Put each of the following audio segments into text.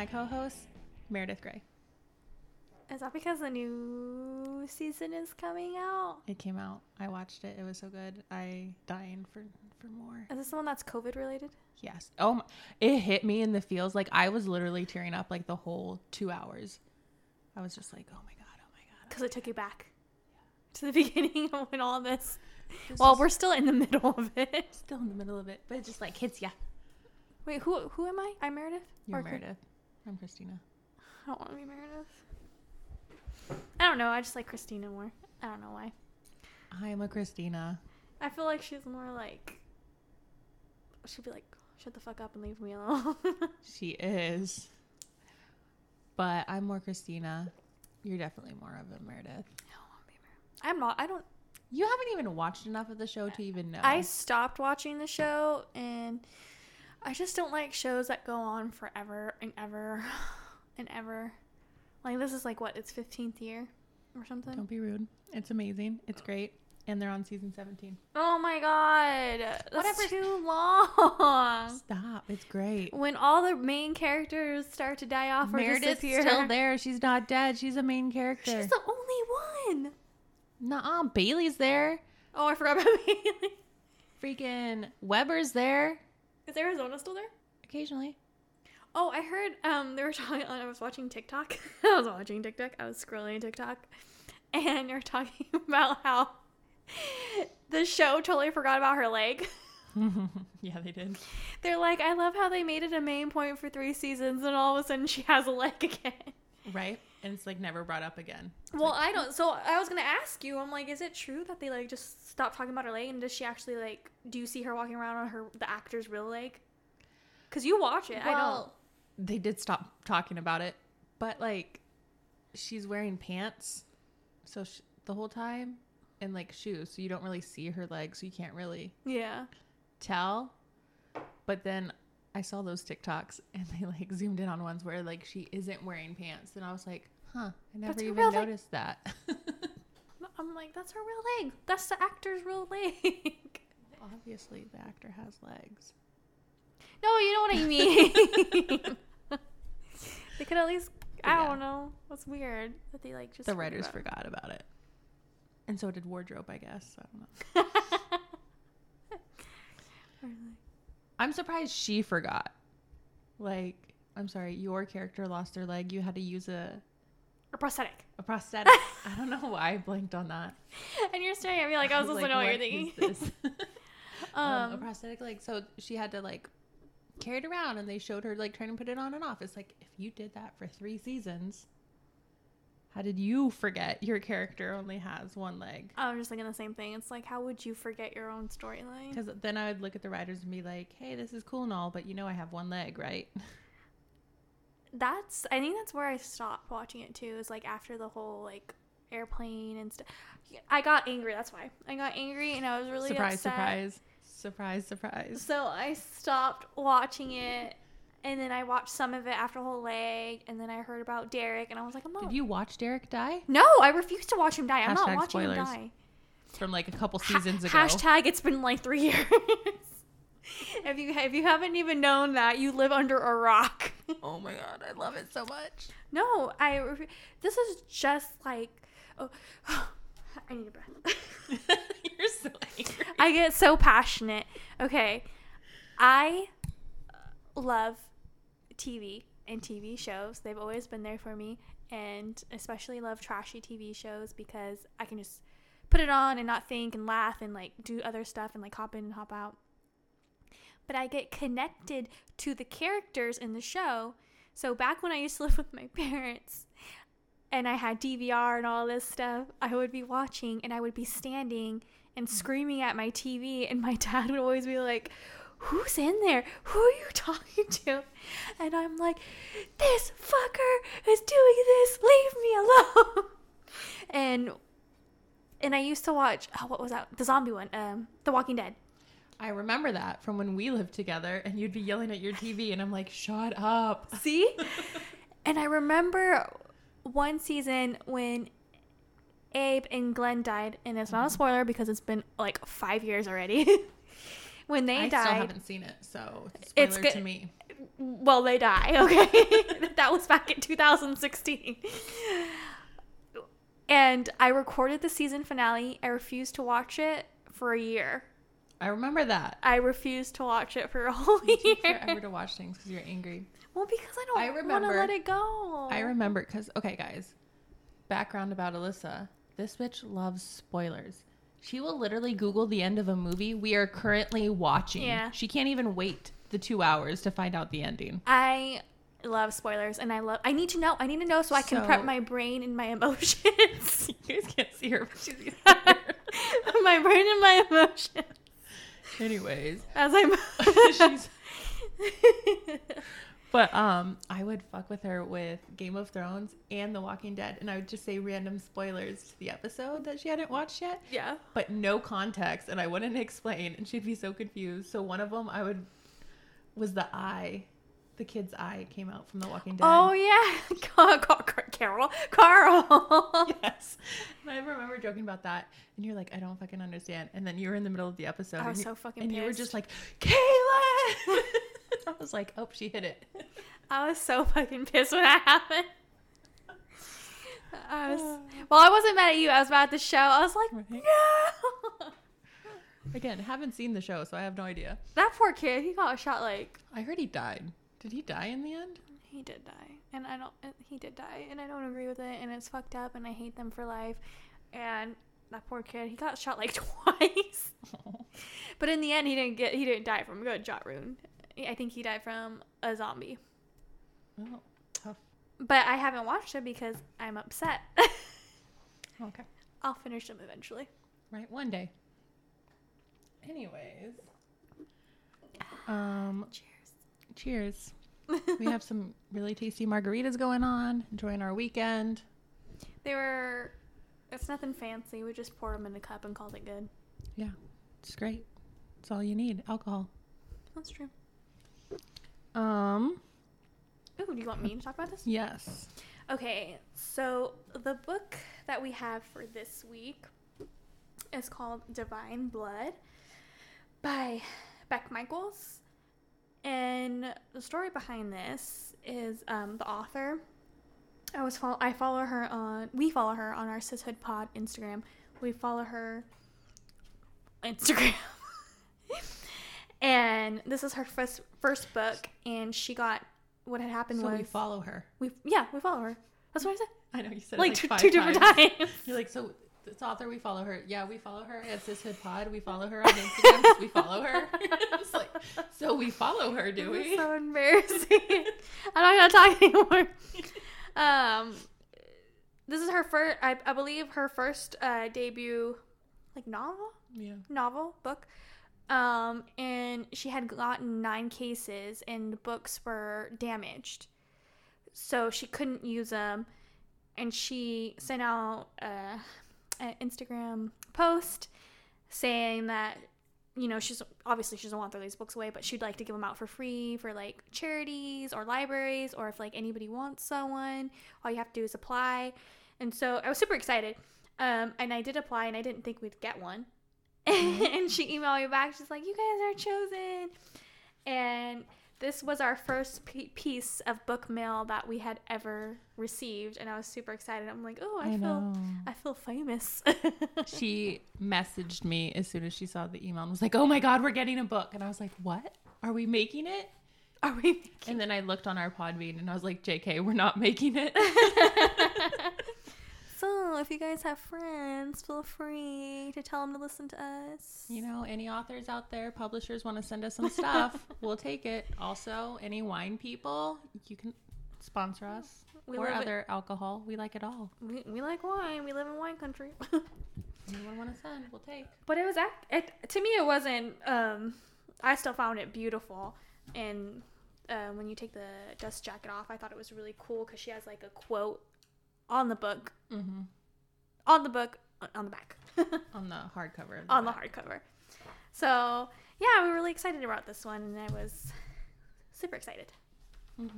my co-host Meredith Grey. Is that because the new season is coming out? It came out. I watched it. It was so good. I dying for for more. Is this the one that's COVID related? Yes. Oh, my, it hit me in the feels. Like I was literally tearing up like the whole two hours. I was just like, oh my god, oh my god. Oh because it took you back to the beginning of when all this. This Well, we're still in the middle of it. still in the middle of it, but it just like hits you. Wait, who who am I? I'm Meredith. You're Or Meredith. I'm Cristina. I don't want to be Meredith. I don't know. I just like Cristina more. I don't know why. I am a Cristina. I feel like she's more like. She'd be like, "Shut the fuck up and leave me alone." She is. But I'm more Cristina. You're definitely more of a Meredith. I don't want to be Meredith. I'm not. I don't. You haven't even watched enough of the show to even know. I stopped watching the show, and I just don't like shows that go on forever and ever and ever. Like this is like what its fifteenth year or something. Don't be rude. It's amazing. It's great. And they're on season 17. Oh my god, that's Whatever. too long. Stop. It's great. When all the main characters start to die off or Meredith's disappear, still there. She's not dead. She's a main character. she's the only one. Nuh-uh. Bailey's there. Oh, I forgot about Bailey. Freaking Webber's there. Is Arizona still there? Occasionally. Oh, I heard um they were talking. I was watching TikTok. I was watching TikTok. I was scrolling TikTok, and they're talking about how the show totally forgot about her leg. yeah, they did. They're like, I love how they made it a main point for three seasons, and all of a sudden she has a leg again. Right? And it's like never brought up again. Well, I don't. So I was gonna ask you. I'm like, is it true that they like just stopped talking about her leg, and does she actually like? Do you see her walking around on her the actor's real leg? Cause you watch it. I don't. They did stop talking about it, but like, she's wearing pants, so sh- the whole time, and like shoes, so you don't really see her legs, so you can't really Yeah. tell. But then I saw those TikToks, and they like zoomed in on ones where like she isn't wearing pants, and I was like, huh, I never That's even real leg. noticed that. I'm like, that's her real leg. That's the actor's real leg. Obviously, the actor has legs. no, you know what I mean. they could at least. I Yeah. don't know. That's weird that they like just. The writers about forgot about it, and so did wardrobe, I guess. I don't know. I'm surprised she forgot. Like, I'm sorry, your character lost her leg. You had to use a, or prosthetic. a prosthetic. I don't know why I blanked on that. And you're staring at me like I was supposed to know what you're thinking. this? um, a Um, prosthetic leg. So she had to like carry it around, and they showed her like trying to put it on and off. It's like if you did that for three seasons, how did you forget your character only has one leg? I was just thinking the same thing. It's like, how would you forget your own storyline? Because then I would look at the writers and be like, "Hey, this is cool and all, but you know I have one leg, right?" That's. I think that's where I stopped watching it too. Is like after the whole like airplane and stuff. I got angry. That's why I got angry, and I was really surprise, upset. surprise, surprise, surprise. So I stopped watching it, and then I watched some of it after whole leg, and then I heard about Derek, and I was like, I'm not. Did you watch Derek die no, I refuse to watch him die. I'm not watching spoilers. him die. from like a couple Ha- seasons ago? Hashtag it's been like three years. if you if you haven't even known that, you live under a rock. Oh my god, I love it so much. no, I. ref- This is just like. Oh, I need a breath. You're so angry. I get so passionate. Okay. I love TV and TV shows. They've always been there for me. And especially love trashy TV shows because I can just put it on and not think and laugh and like do other stuff and like hop in and hop out. But I get connected to the characters in the show. So back when I used to live with my parents, and I had DVR and all this stuff, I would be watching and I would be standing and screaming at my TV, and my dad would always be like, Who's in there? Who are you talking to? And I'm like, This fucker is doing this. Leave me alone. and and I used to watch oh, what was that? The zombie one, um, The Walking Dead. I remember that from when we lived together, and you'd be yelling at your TV, and I'm like, "Shut up!" See? and I remember one season when Abe and Glenn died, and it's not a spoiler because it's been like five years already. When they I died, I still haven't seen it, so it's good- to me. well, they die. Okay, that was back in 2016. And I recorded the season finale. I refused to watch it for a year. I remember that. I refused to watch it for a whole You year. take forever to watch things because you're angry. Well, because I don't I want to remember- let it go. I remember because okay, guys. Background about Alyssa. This bitch loves spoilers. She will literally Google the end of a movie we are currently watching. Yeah. She can't even wait the two hours to find out the ending. I love spoilers, and I love. I need to know. I need to know so I can prep my brain and my emotions. You guys can't see her, but she's my brain and my emotions anyways. as I'm. she's But um, I would fuck with her with Game of Thrones and The Walking Dead, and I would just say random spoilers to the episode that she hadn't watched yet, yeah. but no context, and I wouldn't explain, and she'd be so confused. So one of them, I would was the eye, the kid's eye came out from The Walking Dead. Oh yeah, Car- Car- Car- Carol, Carl. yes, and I remember joking about that, and you're like, I don't fucking understand, and then you were in the middle of the episode, I was so fucking and you were just like, Kayla. I was like, oh, she hit it. I was so fucking pissed when that happened. I was well. I wasn't mad at you. I was mad at the show. I was like, Right. no. Again, haven't seen the show, so I have no idea. That poor kid. He got shot like I heard he died. Did he die in the end? he did die, and I don't. He did die, and I don't agree with it, and it's fucked up, and I hate them for life. And that poor kid. He got shot like twice, but in the end, he didn't get. He didn't die from a gunshot wound. I think he died from a zombie. Oh, tough. But I haven't watched it because I'm upset. Okay. I'll finish them eventually. Right, one day. Anyways. Um, Cheers. cheers. We have some really tasty margaritas going on. Enjoying our weekend. They were. It's nothing fancy. We just poured them in a cup and called it good. Yeah, it's great. It's all you need. Alcohol. That's true. Um, Ooh, do you want me to talk about this? yes. Okay, so the book that we have for this week is called Divine Blood by Beck Michaels. And the story behind this is um, the author. I was follow- I follow her on we follow her on our Sishood Pod Instagram. We follow her Instagram. and this is her first first book and she got what had happened So was we follow her. we yeah, we follow her. That's what I said. I know you said Like, two, like two five different times. times. You're like, so this author, we follow her. Yeah, we follow her at Sishood Pod. We follow her on Instagram. we follow her. it's like, so we follow her, do we? so embarrassing. I'm not gonna talk anymore. Um, this is her first. I, I believe her first uh, debut, like novel, yeah. novel book. Um, and she had gotten nine cases, and the books were damaged, so she couldn't use them. And she sent out an Instagram post saying that you know she's obviously she doesn't want to throw these books away, but she'd like to give them out for free for like charities or libraries, or if like anybody wants someone, all you have to do is apply. And so I was super excited. Um, and I did apply, and I didn't think we'd get one. Mm-hmm. and she emailed me back. She's like, "You guys are chosen." And this was our first piece of book mail that we had ever received, and I was super excited. I'm like, "Oh, I, I feel, know. I feel famous." She messaged me as soon as she saw the email and was like, "Oh my god, we're getting a book!" And I was like, "What? Are we making it?" Are we? And then I looked on our Podbean and I was like, "JK, we're not making it." so, if you guys have friends, feel free to tell them to listen to us. you know, any authors out there, publishers want to send us some stuff, we'll take it. Also, any wine people, you can sponsor us We or live it- other alcohol. We like it all. we, we like wine. We live in wine country. Anyone want to send, we'll take. but it was it, to me it wasn't um i still found it beautiful and um, when you take the dust jacket off i thought it was really cool because she has like a quote on the book Mm-hmm. on the book uh, on the back On the hardcover. of on the hardcover so yeah we were really excited about this one and i was super excited Mhm.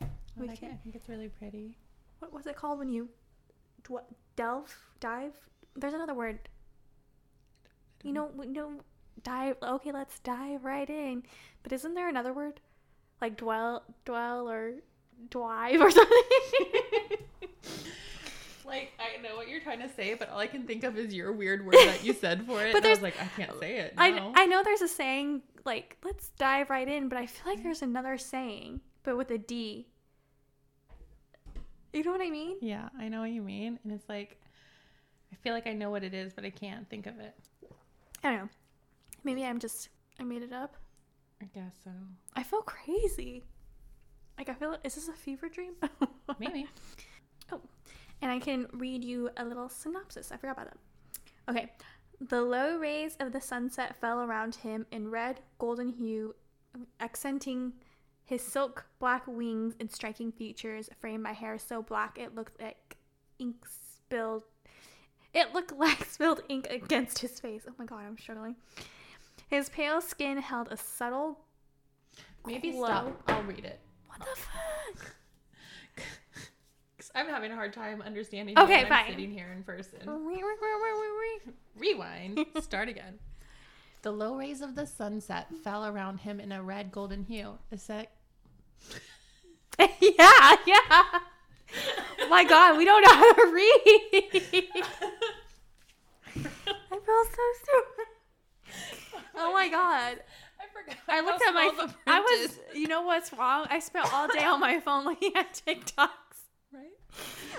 I We like it. can- I think it's really pretty. what was it called when you dw- delve dive there's another word you know we know dive okay let's dive right in but isn't there another word like dwell, dwell or drive or something. like I know what you're trying to say, but all I can think of is your weird word that you said for it. But and I was there's- like, I can't say it. I. I know there's a saying like let's dive right in, but I feel like there's another saying, but with a D. You know what I mean? yeah, I know what you mean, and it's like, I feel like I know what it is, but I can't think of it. I don't know. Maybe I'm just I made it up. I guess so. I feel crazy. Like I feel is this a fever dream? Maybe. And I can read you a little synopsis. I forgot about that. Okay. The low rays of the sunset fell around him in red, golden hue, accenting his silk black wings and striking features, framed by hair so black it looked like ink spilled. It looked like spilled ink against his face. Oh my god, I'm struggling. His pale skin held a subtle. Maybe glow. stop. I'll read it. What the fuck? 'Cause I'm having a hard time understanding. Okay, you when I'm fine. sitting here in person. Wee, Rewind. Start again. The low rays of the sunset fell around him in a red golden hue. Is that yeah, yeah. Oh my god, we don't know how to read. I feel so stupid. Oh my god. I forgot. I looked at my small the I was you know what's wrong? I spent all day on my phone looking at TikToks.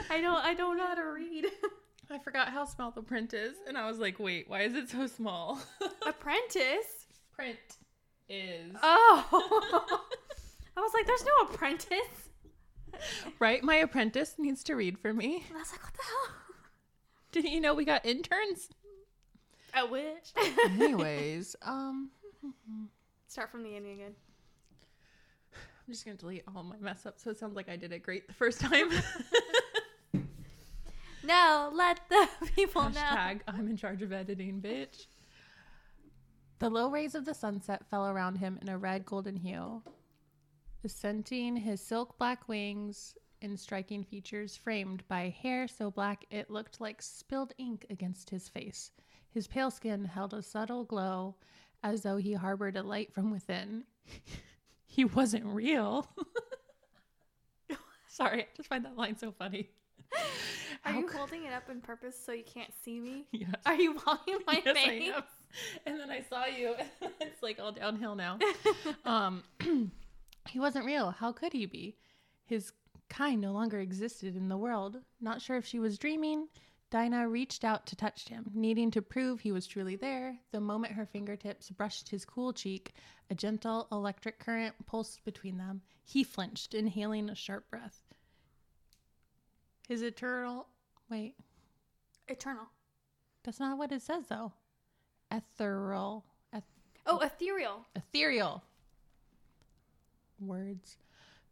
I don't I don't know how to read. I forgot how small the print is, and I was like, "Wait, why is it so small?" Apprentice? print is Oh. I was like, there's no apprentice. right. My apprentice needs to read for me. And I was like, what the hell? Didn't you know we got interns? I wish. Anyways, um, Start from the ending again. I'm just gonna delete all my mess up so it sounds like I did it great the first time. No, let the people know. Hashtag I'm in charge of editing, bitch. The low rays of the sunset fell around him in a red golden hue, ascenting his silk black wings and striking features framed by hair so black it looked like spilled ink against his face. His pale skin held a subtle glow as though he harbored a light from within. he wasn't real. Sorry, I just find that line so funny. Are How you holding it up in purpose so you can't see me? Yes. Are you following my yes, face? I am. And then I saw you. it's like all downhill now. um, he wasn't real. How could he be? His kind no longer existed in the world. Not sure if she was dreaming. Dinah reached out to touch him, needing to prove he was truly there. The moment her fingertips brushed his cool cheek, a gentle electric current pulsed between them. He flinched, inhaling a sharp breath. His eternal. Wait, Eternal. that's not what it says though. Ethereal. Eth- Oh, ethereal. ethereal. Words.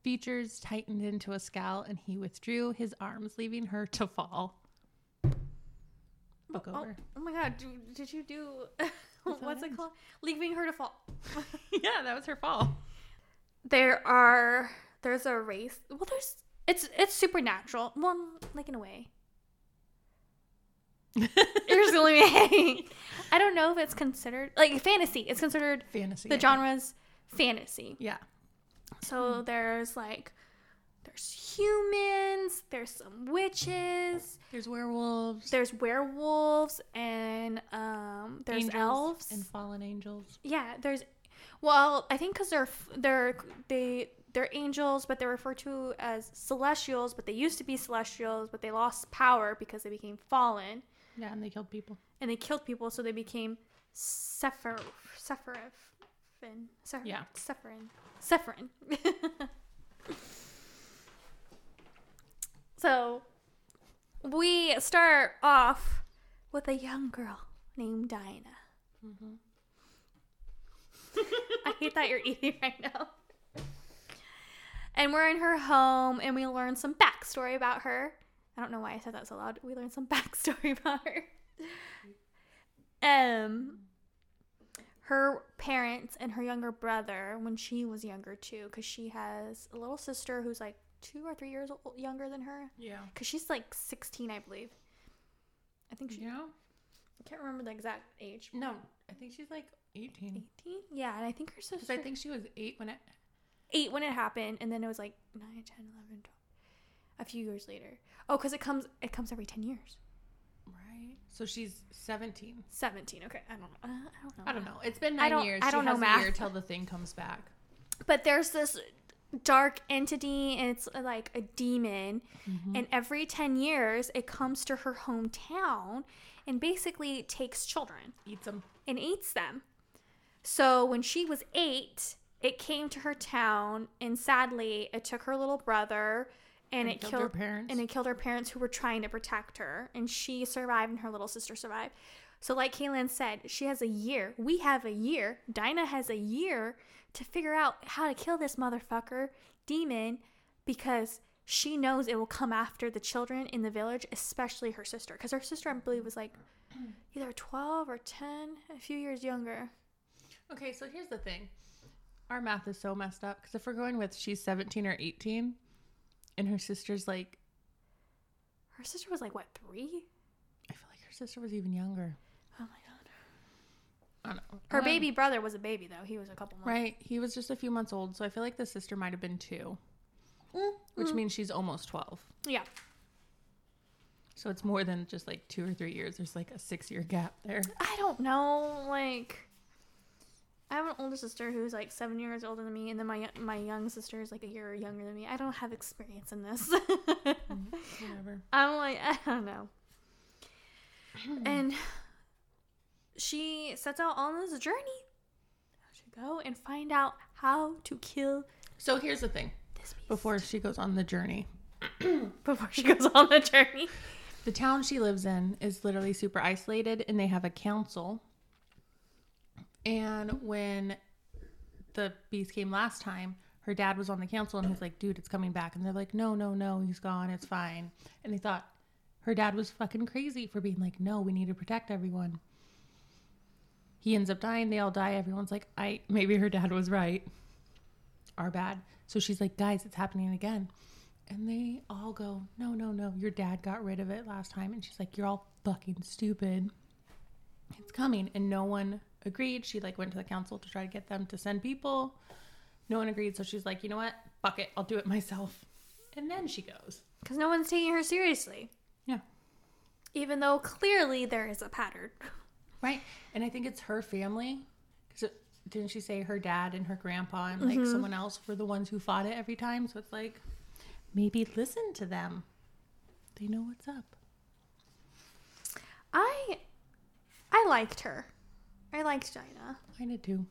Features tightened into a scowl, and he withdrew his arms, leaving her to fall. Book Oh, over. oh my god, do, did you do what's it it called? Leaving her to fall. yeah, that was her fall. There are there's a race. Well, there's it's it's supernatural. Well, like in a way. Here's the only way. I don't know if it's considered like fantasy. It's considered Fantasy. the think. genre's fantasy. Yeah. So hmm. there's like there's humans, there's some witches, There's werewolves. there's werewolves, and um there's angels elves. and fallen angels. yeah, there's well, I think because they're they're they they're angels, but they're referred to as celestials. But they used to be celestials, but they lost power because they became fallen Yeah, and they killed people. and they killed people, so they became Sephiroth. Sephiroth. Sephiroth. Yeah. Sephirin. Sephirin. so we start off with a young girl named Dinah. Mm-hmm. I hate that you're eating right now. And we're in her home and we learn some backstory about her. I don't know why I said that so loud. We learn some backstory about her. Um her parents and her younger brother when she was younger too cuz she has a little sister who's like 2 or 3 years ol- younger than her Yeah. cuz she's like 16 I believe. I think she Yeah. I can't remember the exact age. No, I think she's like 18. 18? Yeah, and I think her sister I think she was eight when it. eight when it happened, and then it was like 9, 10, 11, 12, a few years later. Oh, because it comes it comes every 10 years. Right. So she's 17. 17. Okay, I don't know. Uh, I don't know. I don't know. It's been I nine don't- years. I don't know has math. a year till the thing comes back. But there's this dark entity, and it's uh, like a demon, and every 10 years it comes to her hometown and basically takes children. eats them, and eats them. So when she was eight, it came to her town, and sadly, it took her little brother, and, And it killed killed her parents. and it killed her parents who were trying to protect her, and she survived, and her little sister survived. So, like Kaylin said, she has a year. We have a year. Dinah has a year to figure out how to kill this motherfucker demon, because she knows it will come after the children in the village, especially her sister, because her sister, I believe, was like either 12 or 10, a few years younger. Okay, so here's the thing. Our math is so messed up because if we're going with she's 17 or 18 and her sister's like, Her sister was like, what, three? I feel like her sister was even younger. My god. I don't know. Her baby brother was a baby, though. He was a couple months. Right. He was just a few months old. So I feel like the sister might have been two, which mm-hmm. means she's almost 12. Yeah. So it's more than just like two or three years. There's like a six year gap there. I don't know. Like, I have an older sister who's like seven years older than me, and then my my young sister is like a year younger than me. I don't have experience in this. Mm-hmm. Whatever. I'm like, I don't know. and she sets out on this journey to go and find out how to kill So here's the thing before she goes on the journey. before she goes on the journey. The town she lives in is literally super isolated and they have a council. And when the beast came last time, her dad was on the council and he's like, dude, it's coming back. And they're like, no, no, no, he's gone. It's fine. And they thought her dad was fucking crazy for being like, no, we need to protect everyone. He ends up dying. They all die. Everyone's like, I maybe her dad was right. Our bad. So she's like, guys, it's happening again. And they all go, no, no, no, your dad got rid of it last time. And she's like, you're all fucking stupid. It's coming. And no one agreed. She like went to the council to try to get them to send people. No one agreed. So she's like, you know what? Fuck it. I'll do it myself. And then she goes. Because no one's taking her seriously. Yeah. Even though clearly there is a pattern. Right. And I think it's her family. Because didn't she say her dad and her grandpa and like mm-hmm. someone else were the ones who fought it every time? So it's like, maybe listen to them. They know what's up. I I liked her. I liked Dinah. I did too.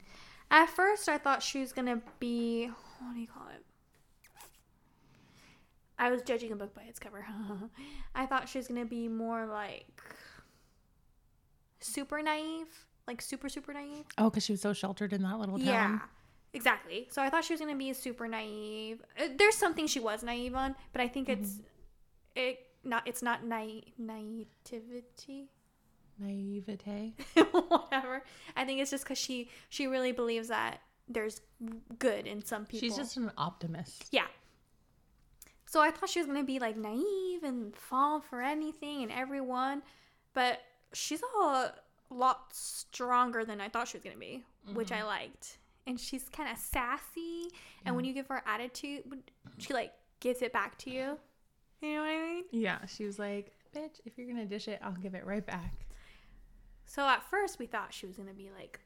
At first I thought she was gonna be what do you call it? I was judging a book by its cover. I thought she was gonna be more like super naive. Like super super naive. Oh, because she was so sheltered in that little town. Yeah, exactly. So I thought she was gonna be super naive. Uh, There's something she was naive on, but I think it's it not. It's not naive naivety. Naivete. Whatever. I think it's just because she she really believes that there's good in some people. She's just an optimist. yeah. So I thought she was gonna be like naive and fall for anything and everyone, but she's a lot stronger than I thought she was gonna be, which I liked. And she's kind of sassy, and when you give her attitude, she like gives it back to you. You know what I mean? Yeah, she was like, "Bitch, if you're gonna dish it, I'll give it right back." So at first we thought she was gonna be like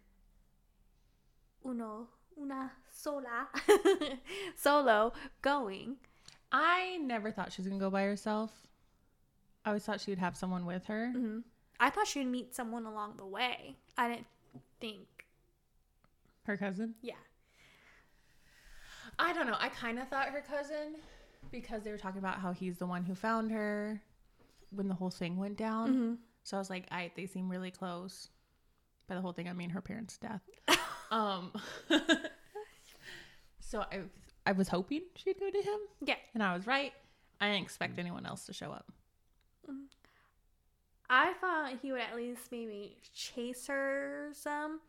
uno una sola solo going. I never thought she was gonna go by herself. I always thought she would have someone with her. hmm I thought she would meet someone along the way. I didn't think, Her cousin. yeah. I don't know. I kind of thought her cousin because they were talking about how he's the one who found her when the whole thing went down. Mhm. So I was like, I they seem really close. By the whole thing, I mean her parents' death. um. so I I was hoping she'd go to him, Yeah, and I was right. I didn't expect anyone else to show up. I thought he would at least maybe chase her some,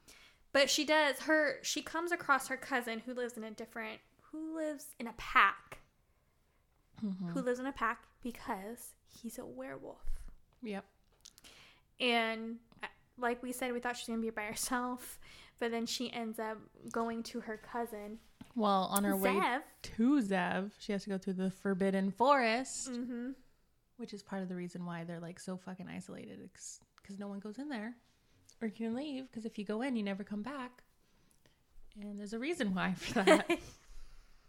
but she does. Her she comes across her cousin who lives in a different who lives in a pack. Who lives in a pack because he's a werewolf. Yep. And uh, like we said, we thought she was gonna be by herself, but then she ends up going to her cousin. Well, on her way to Zev, she has to go through the Forbidden Forest, Mm-hmm. Which is part of the reason why they're like so fucking isolated because no one goes in there or can leave because if you go in, you never come back. And there's a reason why for that.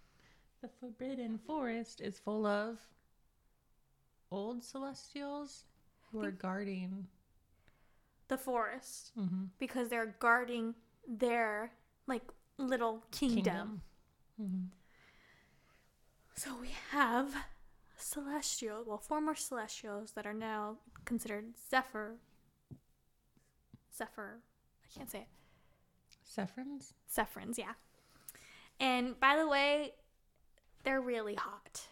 the Forbidden Forest is full of old celestials who are guarding. the forest Mm-hmm. because they're guarding their like little kingdom. Kingdom. Mm-hmm. So we have celestial, well, former celestials that are now considered Zephyr. Zephyr, I can't say it. Sephrons? Zephrins, yeah. And by the way, they're really hot.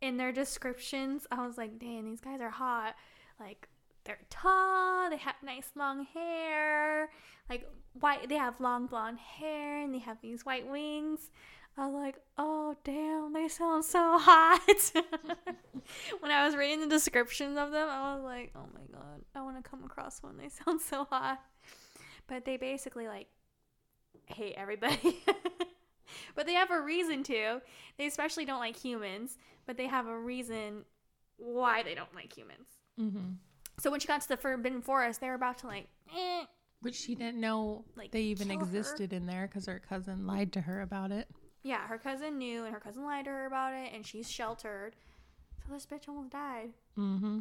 In their descriptions, I was like, dang, these guys are hot. Like, they're tall, they have nice long hair, like white, they have long blonde hair, and they have these white wings. I was like, oh, damn, they sound so hot. when I was reading the descriptions of them, I was like, oh my god, I want to come across one. They sound so hot. But they basically, like, hate everybody. but they have a reason to. They especially don't like humans, but they have a reason why they don't like humans. Mm-hmm. So when she got to the Forbidden Forest, they were about to like, eh. Which she didn't know Like, they even kill her. existed in there because her cousin lied to her about it. Yeah, her cousin knew, and her cousin lied to her about it, and she's sheltered. So this bitch almost died. Mm-hmm.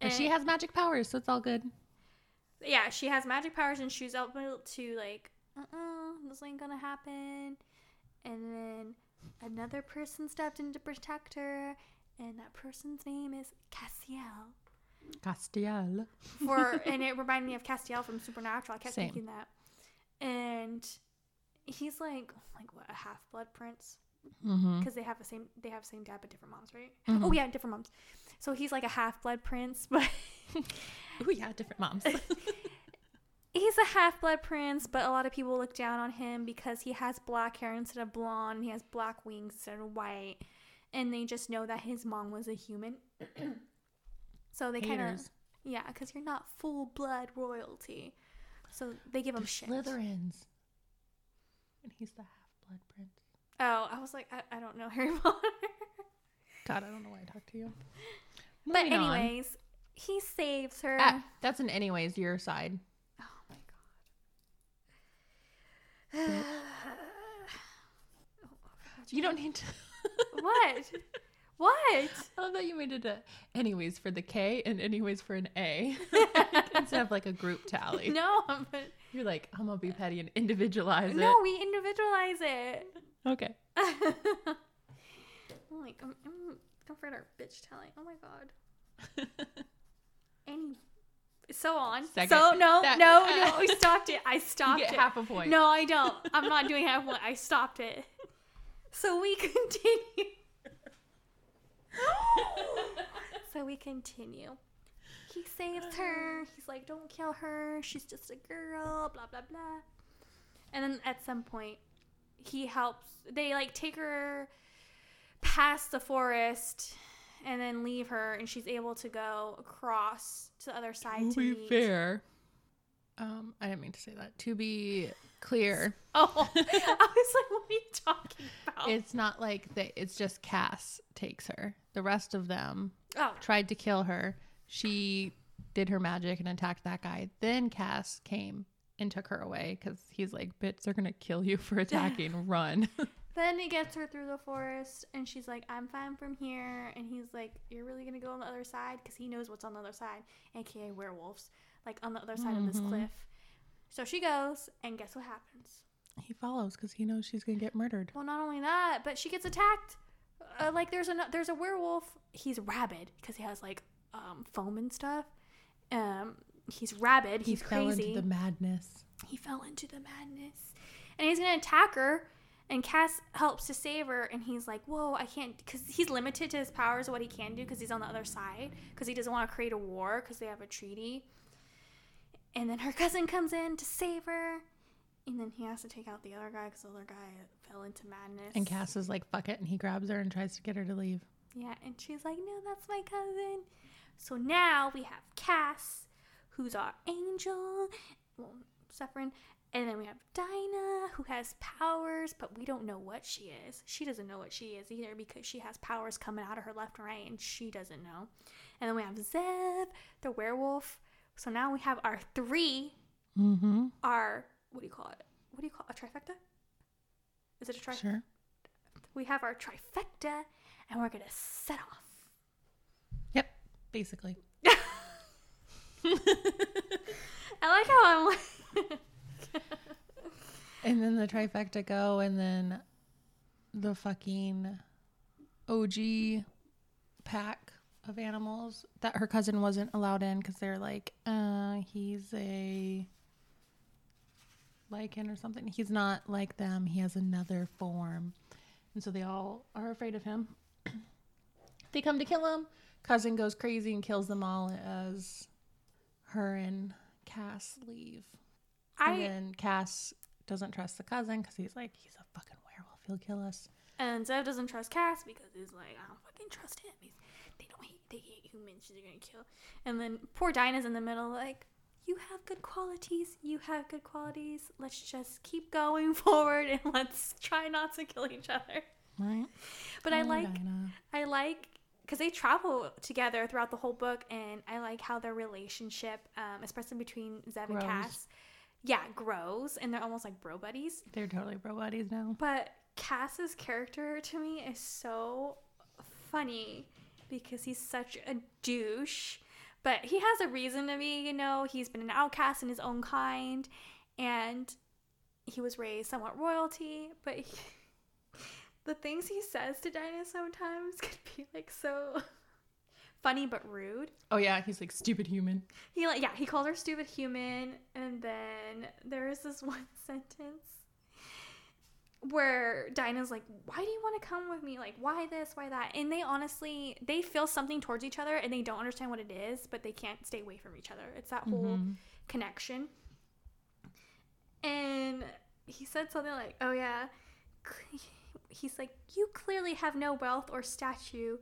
But she has magic powers, so it's all good. yeah, she has magic powers and she's able to like, uh-uh, this ain't gonna happen. And then another person stepped in to protect her, and that person's name is Cassiel. Cassiel. For and it reminded me of Castiel from Supernatural. I kept Same. thinking that. And he's like, like what, a half blood prince? Mm-hmm. Because they have the same, they have the same dad but different moms, right? Mhm. Oh yeah, different moms. So he's like a half blood prince, but Oh yeah, different moms. he's a half blood prince, but a lot of people look down on him because he has black hair instead of blonde. And he has black wings instead of white, and they just know that his mom was a human. so they kind of yeah, because you're not full blood royalty. So they give him The shit. Slytherins. And he's the half blood prince. Oh, I was like, I, I don't know Harry Potter. God, I don't know why I talked to you. but Moving on. anyways, he saves her. Ah, that's an anyways your side. Oh my god. You don't need to. what? What? I love that you made it a anyways for the K and anyways for an A instead of like a group tally. No, but You're like, I'm gonna be petty and individualize it. no, we individualize it. Okay. I'm like, I'm, I'm, don't forget our bitch telling. Oh my god. Any. So on. Second. So no, That- no, no. I stopped it. I You stopped get it. half a point. No, I don't. I'm not doing half point. I stopped it. So we continue. so we continue. He saves her. He's like, don't kill her. She's just a girl. Blah, blah, blah. And then at some point, he helps. They like take her past the forest and then leave her, and she's able to go across to the other side to to be meet. fair, um, I didn't mean to say that. To be clear, Oh, I was like, what are you talking about? it's not like that. It's just Cass takes her. The rest of them oh, tried to kill her. She did her magic and attacked that guy. Then Cass came and took her away because he's like, "Bitch, they're gonna kill you for attacking. Run!" Then he gets her through the forest, and she's like, "I'm fine from here." And he's like, "You're really gonna go on the other side?" Because he knows what's on the other side, aka werewolves, like on the other side of this Mhm. cliff. So she goes, and guess what happens? he follows because he knows she's gonna get murdered. Well, not only that, but she gets attacked. Uh, like there's a there's a werewolf. He's rabid because he has like um, foam and stuff. Um, he's rabid. He He's fell crazy. into the madness. he fell into the madness and he's gonna attack her and cass helps to save her and he's like whoa i can't because he's limited to his powers of what he can do because he's on the other side because he doesn't want to create a war because they have a treaty and then her cousin comes in to save her and then he has to take out the other guy because the other guy fell into madness And Cass is like, "Fuck it," and he grabs her and tries to get her to leave. yeah, and she's like, no, that's my cousin. So now we have Cass, who's our angel, well, Sephirin, And then we have Dinah, who has powers, but we don't know what she is. She doesn't know what she is either because she has powers coming out of her left and right, and she doesn't know. And then we have Zev, the werewolf. So now we have our three, Mm-hmm. our, what do you call it? What do you call a trifecta? Is it a trifecta? Sure. We have our trifecta, and we're going to set off. Basically. I like how I'm like. And then the trifecta go, and then the fucking OG pack of animals that her cousin wasn't allowed in because they're like, uh, he's a Lycan or something. He's not like them. He has another form, and so they all are afraid of him. they come to kill him. Cousin goes crazy and kills them all as her and Cass leave. and I then Cass doesn't trust the cousin because he's like, he's a fucking werewolf. He'll kill us. and Zev doesn't trust Cass because he's like, I don't fucking trust him. He's, they don't hate, they hate humans. They're gonna kill. And then poor Dinah's in the middle, like, you have good qualities. You have good qualities. Let's just keep going forward and let's try not to kill each other. Right? But I like, Dinah. I like because they travel together throughout the whole book, and I like how their relationship, um, especially between Zev and Grows. Cass, yeah, grows, and they're almost like bro buddies. They're totally bro buddies now. But Cass's character to me is so funny because he's such a douche. But he has a reason to be, you know, he's been an outcast in his own kind and he was raised somewhat royalty, but he, the things he says to Dinah sometimes could be like so funny but rude. Oh yeah, he's like stupid human. He like yeah, he called her stupid human, and then there is this one sentence where Dinah's like, "Why do you want to come with me? Like, why this? Why that?" And they honestly they feel something towards each other, and they don't understand what it is, but they can't stay away from each other. It's that whole Mhm. connection. And he said something like, "Oh yeah," he's like, "You clearly have no wealth or statue."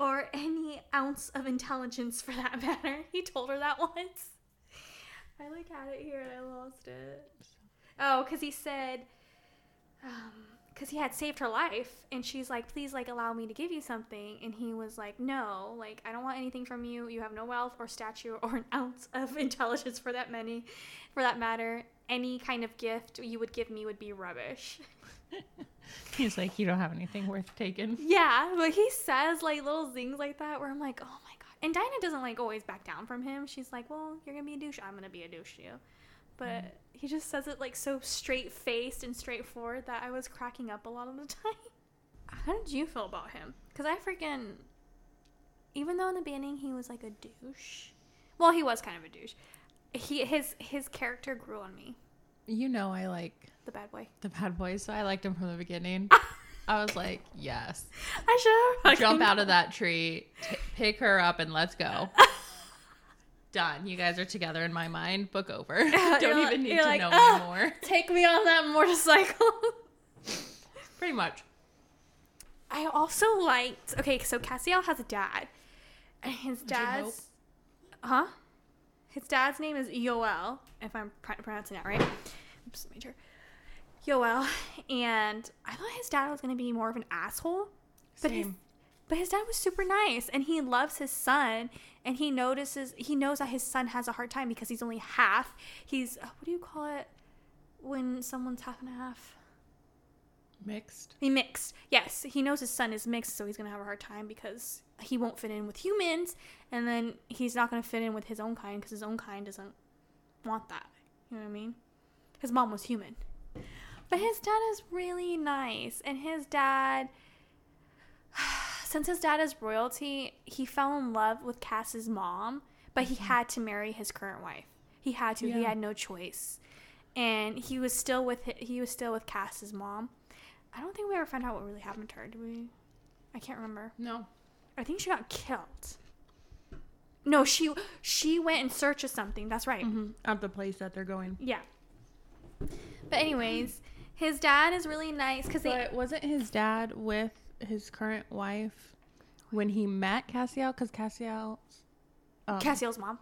or any ounce of intelligence for that matter. He told her that once. I like had it here and I lost it. Oh, because he said, um, because he had saved her life, and she's like, "Please, like, allow me to give you something." And he was like, "No, like, I don't want anything from you. You have no wealth or stature or an ounce of intelligence for that many, for that matter. Any kind of gift you would give me would be rubbish." He's like, you don't have anything worth taking. Yeah, but he says like little things like that where I'm like, oh my god. And Dinah doesn't like always back down from him. She's like, well, you're gonna be a douche. I'm gonna be a douche to you. But mm. he just says it like so straight faced and straightforward that I was cracking up a lot of the time. How did you feel about him? Because I freaking, even though in the beginning he was like a douche, well, he was kind of a douche. He his his character grew on me. You know, I like The bad boy. the bad boy, so I liked him from the beginning. I was like, yes, I should have jump out of that tree, t- pick her up, and let's go. Done. You guys are together in my mind. Book over. Don't like- even need to like, know "Ah." anymore. Take me on that motorcycle. Pretty much. I also liked. Okay, so Cassiel has a dad, and his dad's, huh? His dad's name is Yoel, if I'm pr- pronouncing that right. Oops, major. Yoel, and I thought his dad was gonna be more of an asshole, but his Same. but his dad was super nice, and he loves his son, and he notices he knows that his son has a hard time because he's only half. He's uh, what do you call it when someone's half and a half? Mixed. He mixed. Yes, he knows his son is mixed, so he's gonna have a hard time because he won't fit in with humans, and then he's not gonna fit in with his own kind because his own kind doesn't want that. You know what I mean? His mom was human, but his dad is really nice, and his dad, since his dad is royalty, he fell in love with Cass's mom, but he mm-hmm. had to marry his current wife. He had to. He had no choice, and he was still with he was still with Cass's mom. I don't think we ever found out what really happened to her. Did we? I can't remember. No. I think she got killed. No, she she went in search of something. That's right. hmm At the place that they're going. Yeah. But anyways, his dad is really nice because they. But wasn't his dad with his current wife when he met Cassiel? Because Cassiel's. Um, Cassiel's mom.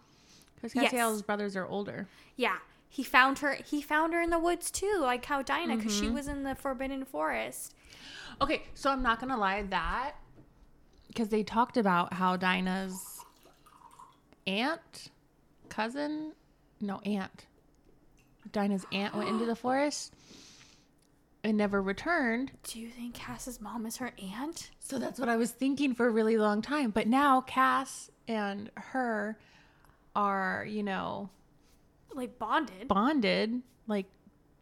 Because Yes. Cassiel's brothers are older. Yeah. he found her. He found her in the woods too, like how Dinah, because Mm-hmm. she was in the Forbidden Forest. Okay, so I'm not gonna lie that because they talked about how Dinah's aunt, cousin, no aunt, Dinah's aunt went into the forest and never returned. Do you think Cass's mom is her aunt? So that's what I was thinking for a really long time. But now Cass and her are, you know, Like bonded. bonded, like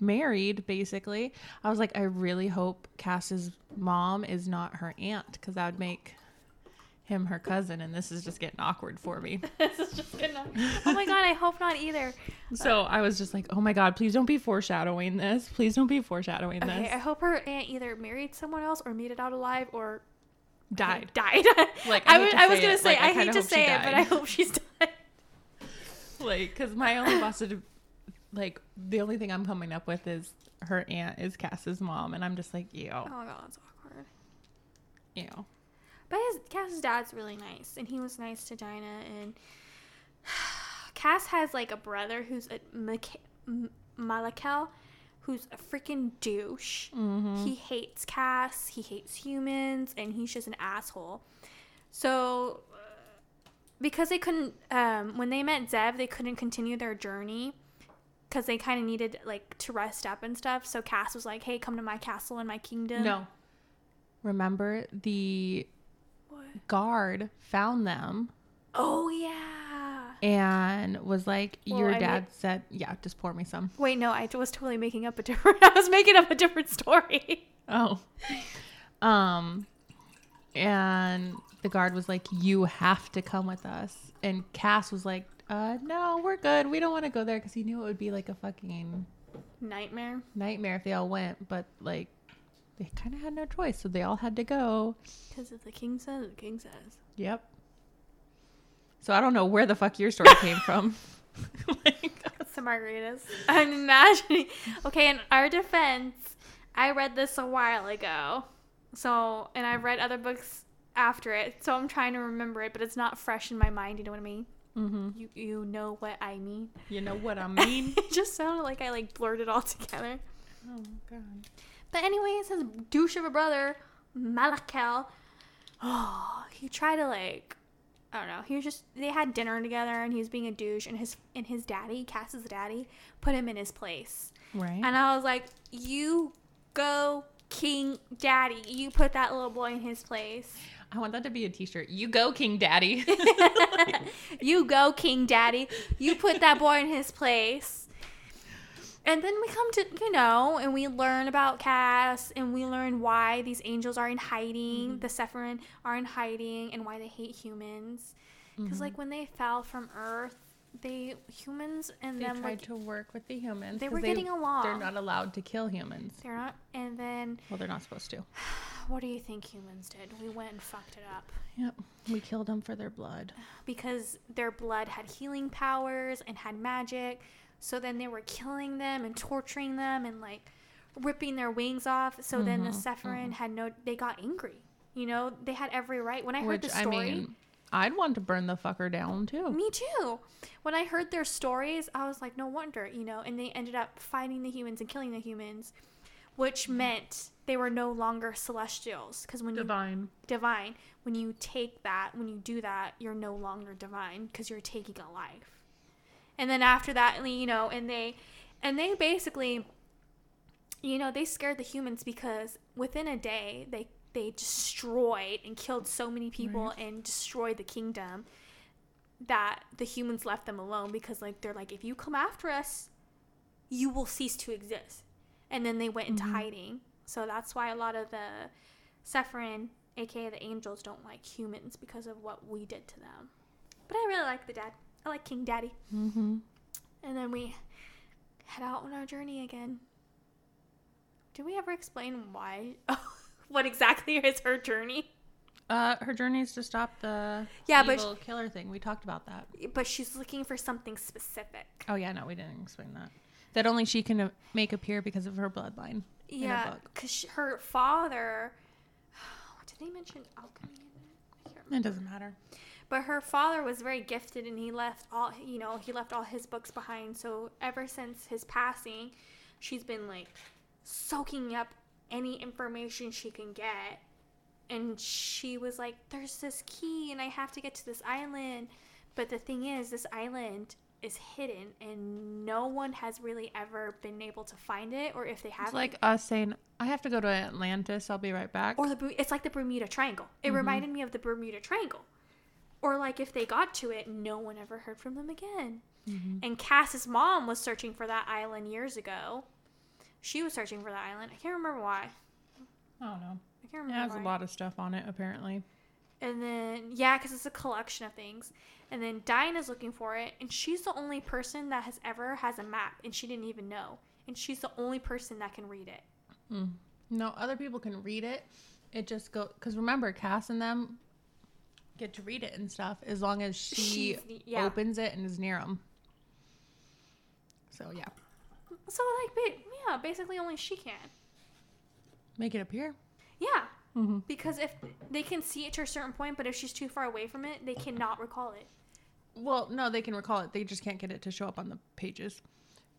married basically. I was like, I really hope Cass's mom is not her aunt because that would make him her cousin, and this is just getting awkward for me. this is just gonna. Oh my god, I hope not either. so I was just like, oh my god, please don't be foreshadowing this. Please don't be foreshadowing this. Okay, I hope her aunt either married someone else or made it out alive or Died. Died. Like, I I, was, to I was gonna it, say, like, I I, hate to say it, but. I hope she's died. Like, because my only busted, like, the only thing I'm coming up with is her aunt is Cass's mom, and I'm just like, ew, Oh my god, that's awkward. ew. But his Cass's dad's really nice, and he was nice to Dinah. And Cass has like a brother who's a Mik- M- Malakel, who's a freaking douche. Mm-hmm. He hates Cass. He hates humans, and he's just an asshole. So, uh, because they couldn't, um, when they met Zev, they couldn't continue their journey because they kind of needed like to rest up and stuff. So Cass was like, "Hey, come to my castle in my kingdom." No. Remember the? Guard found them Oh yeah. and was like, Well, "Your I dad mean- said, yeah, just pour me some." Wait, no, I was totally making up a different. I was making up a different story. Oh, um, and the guard was like, "You have to come with us." And Cass was like, "Uh, no, we're good. We don't want to go there because he knew it would be like a fucking Nightmare. nightmare if they all went." But like, they kind of had no choice, so they all had to go. Because if the king says, the king says. Yep. So I don't know where the fuck your story came from. like, the margaritas. I'm imagining. Okay, in our defense, I read this a while ago. So, and I've read other books after it. So I'm trying to remember it, but it's not fresh in my mind. You know what I mean? hmm You you know what I mean? You know what I mean? it just sounded like I like blurred it all together. oh god. But anyways, his douche of a brother, Malakel, oh, he tried to like, I don't know. He was just they had dinner together, and he was being a douche, and his and his daddy, Cass's daddy, put him in his place, Right. and I was like, you go, King Daddy, you put that little boy in his place. I want that to be a t-shirt. You go, King Daddy. you go, King Daddy. You put that boy in his place. And then we come to, you know, and we learn about Cass and we learn why these angels are in hiding, mm-hmm. the Sephirin are in hiding, and why they hate humans. Because, mm-hmm. like, when they fell from Earth, they, humans and they them, tried like, to work with the humans. They were getting along. They're not allowed to kill humans. they're not. And then, Well, they're not supposed to. what do you think humans did? We went and fucked it up. Yep. We killed them for their blood. because their blood had healing powers and had magic. So then they were killing them and torturing them and like ripping their wings off. So then the Mhm, had no, they got angry. You know, they had every right. When I heard Which the I story, mean, I'd want to burn the fucker down too. me too. When I heard their stories, I was like, no wonder, you know, and they ended up fighting the humans and killing the humans, which meant they were no longer celestials. Because when you Divine. divine when you take that when you do that you're no longer divine because you're taking a life and then after that you know and they and they basically you know they scared the humans because within a day they they destroyed and killed so many people and destroyed the kingdom that the humans left them alone because like they're like if you come after us you will cease to exist and then they went into mm-hmm. hiding so that's why a lot of the Sephirin, aka the angels, don't like humans because of what we did to them. But I really like the dad. I like King Daddy. Mm-hmm. And then we head out on our journey again. Did we ever explain why? what exactly is her journey? Uh, her journey is to stop the Yeah, but evil killer thing. We talked about that. But she's looking for something specific. Oh yeah, no, we didn't explain that. That only she can uh, make appear because of her bloodline. Yeah, book. because her father. Did they mention alchemy in it? I can't remember. It doesn't matter. But her father was very gifted and he left all, you know, he left all his books behind. So ever since his passing, she's been like soaking up any information she can get. And she was like, there's this key and I have to get to this island. But the thing is, this island is hidden and no one has really ever been able to find it or if they have It's like us saying, I have to go to Atlantis. I'll be right back. or the it's like the Bermuda Triangle. It mm-hmm. reminded me of the Bermuda Triangle. Or like if they got to it, no one ever heard from them again. Mm-hmm. And Cass's mom was searching for that island years ago. She was searching for that island. I can't remember why. I don't know. I can't remember. It has a lot of stuff on it, apparently. And then yeah, because it's a collection of things. And then Dinah's looking for it, and she's the only person that has ever has a map, and she didn't even know. And she's the only person that can read it. Mm. No, other people can read it. It just go because remember, Cass and them get to read it and stuff as long as she yeah. opens it and is near them. So yeah, So like, yeah, basically only she can. make it appear. Yeah. Mm-hmm. Because if they can see it to a certain point, but if she's too far away from it, they cannot recall it. Well, no, they can recall it. They just can't get it to show up on the pages.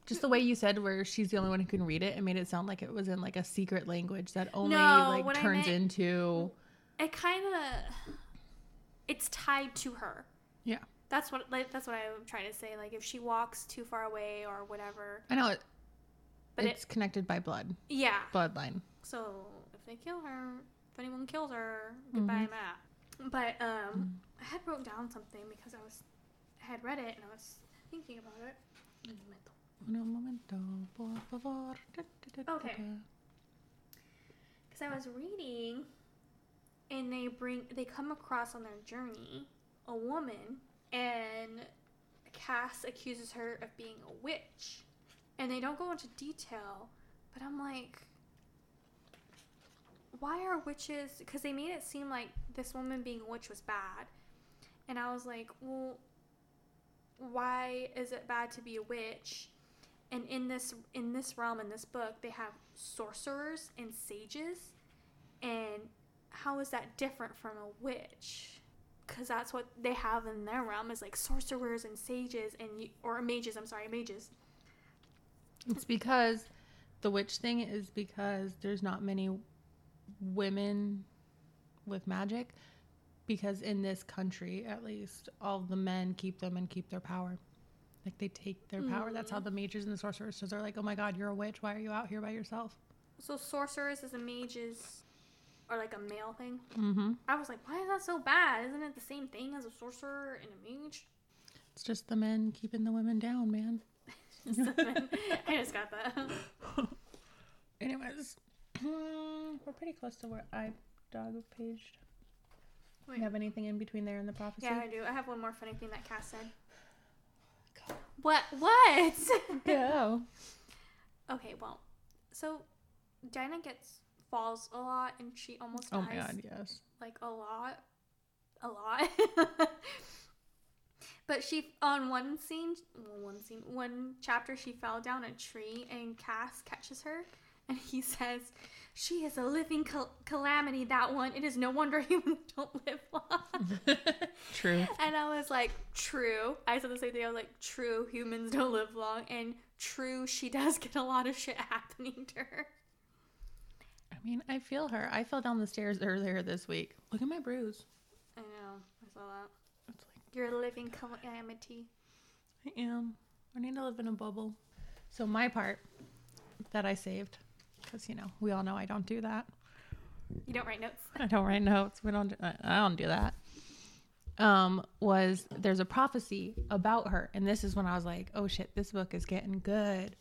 Just the way you said, where she's the only one who can read it, it made it sound like it was in like a secret language that only No, like turns meant- into. It kind of, it's tied to her. Yeah, That's what like that's what I'm trying to say. Like if she walks too far away or whatever, I know it. but it's it connected by blood, yeah. bloodline. So if they kill her, if anyone kills her, goodbye Matt. But um, I had wrote down something because I was I had read it and I was thinking about it. Un momento, por favor. Da, da, da, Okay. because I was reading, and they bring they come across on their journey a woman, and Cass accuses her of being a witch, and they don't go into detail, but I'm like, why are witches? Because they made it seem like this woman being a witch was bad, and I was like, well, why is it bad to be a witch? And in this in this realm in this book, they have sorcerers and sages, and how is that different from a witch? Because that's what they have in their realm is like sorcerers and sages and you, or mages. I'm sorry, mages. It's because the witch thing is because there's not many women with magic. Because in this country, at least, all the men keep them and keep their power. Like they take their power. That's how mm. the mages and the sorcerers are like, oh my god, you're a witch. Why are you out here by yourself? So sorcerers is a mages are like a male thing. Mm-hmm. I was like, why is that so bad? Isn't it the same thing as a sorcerer and a mage? It's just the men keeping the women down, man. I just got that. Anyways, we're pretty close to where I dog paged. Wait. You have anything in between there and the prophecy? Yeah, I do. I have one more funny thing that Cass said. What? What? Go. okay, well, so Dinah gets falls a lot and she almost dies. Oh my god, yes. like a lot a lot but she on one scene well, one scene one chapter she fell down a tree and cass catches her and he says she is a living cal- calamity that one it is no wonder humans don't live long True. and i was like true i said the same thing i was like true humans don't live long and true she does get a lot of shit happening to her mean, I feel her. I fell down the stairs earlier this week. Look at my bruise. i know i saw that It's like you're a living calamity I am. I need to live in a bubble. So my part that I saved, because you know we all know I don't do that. you don't write notes I don't write notes. We don't. Do, I I don't do that. Um, was there's a prophecy about her, and this is when I was like, oh shit, this book is getting good.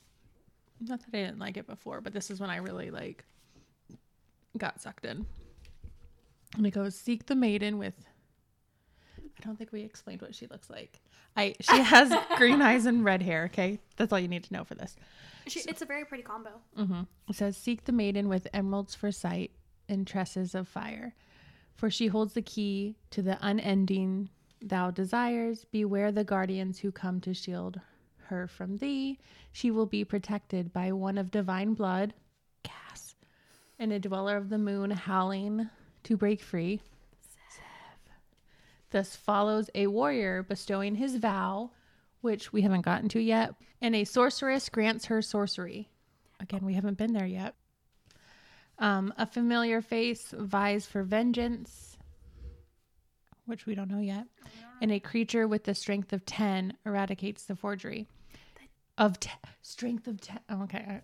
Not that I didn't like it before, but this is when I really like got sucked in. And it goes, seek the maiden with. I don't think we explained what she looks like. I she has green eyes and red hair. Okay, that's all you need to know for this. She, it's a very pretty combo. Mm-hmm. It says, Seek the maiden with emeralds for sight and tresses of fire, for she holds the key to the unending thou desires. Beware the guardians who come to shield her from thee. She will be protected by one of divine blood, Cass, and a dweller of the moon howling to break free. Thus follows a warrior bestowing his vow, which we haven't gotten to yet, and a sorceress grants her sorcery. Again, we haven't been there yet. Um, a familiar face vies for vengeance, which we don't know yet, and a creature with the strength of 10 eradicates the forgery. Of te- strength of 10. Okay,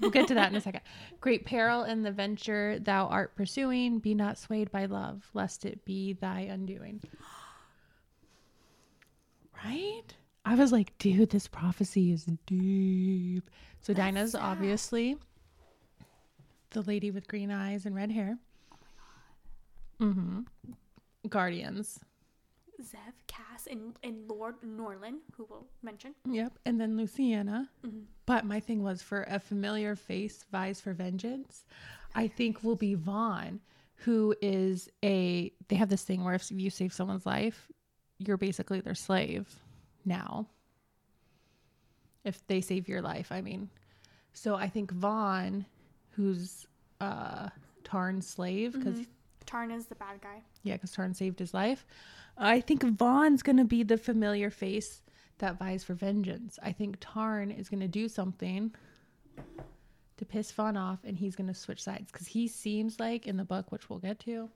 we'll get to that in a second. Great peril in the venture thou art pursuing. Be not swayed by love, lest it be thy undoing. Right? I was like, dude, this prophecy is deep. So Dinah's sad. obviously the lady with green eyes and red hair. Mm-hmm. Guardians. Zev, Cass, and, and Lord Norlin, who we'll mention. Yep. And then Lucenna. Mhm. But my thing was for a familiar face vies for vengeance. I think will be Vaughn, who is a they have this thing where if you save someone's life, you're basically their slave now. If they save your life, I mean. So I think Vaughn, who's uh Tarn's slave, because Tarn is the bad guy. yeah, because Tarn saved his life. I think Vaughn's gonna be the familiar face that vies for vengeance. I think Tarn is gonna do something to piss Vaughn off, and he's gonna switch sides because he seems like in the book, which we'll get to,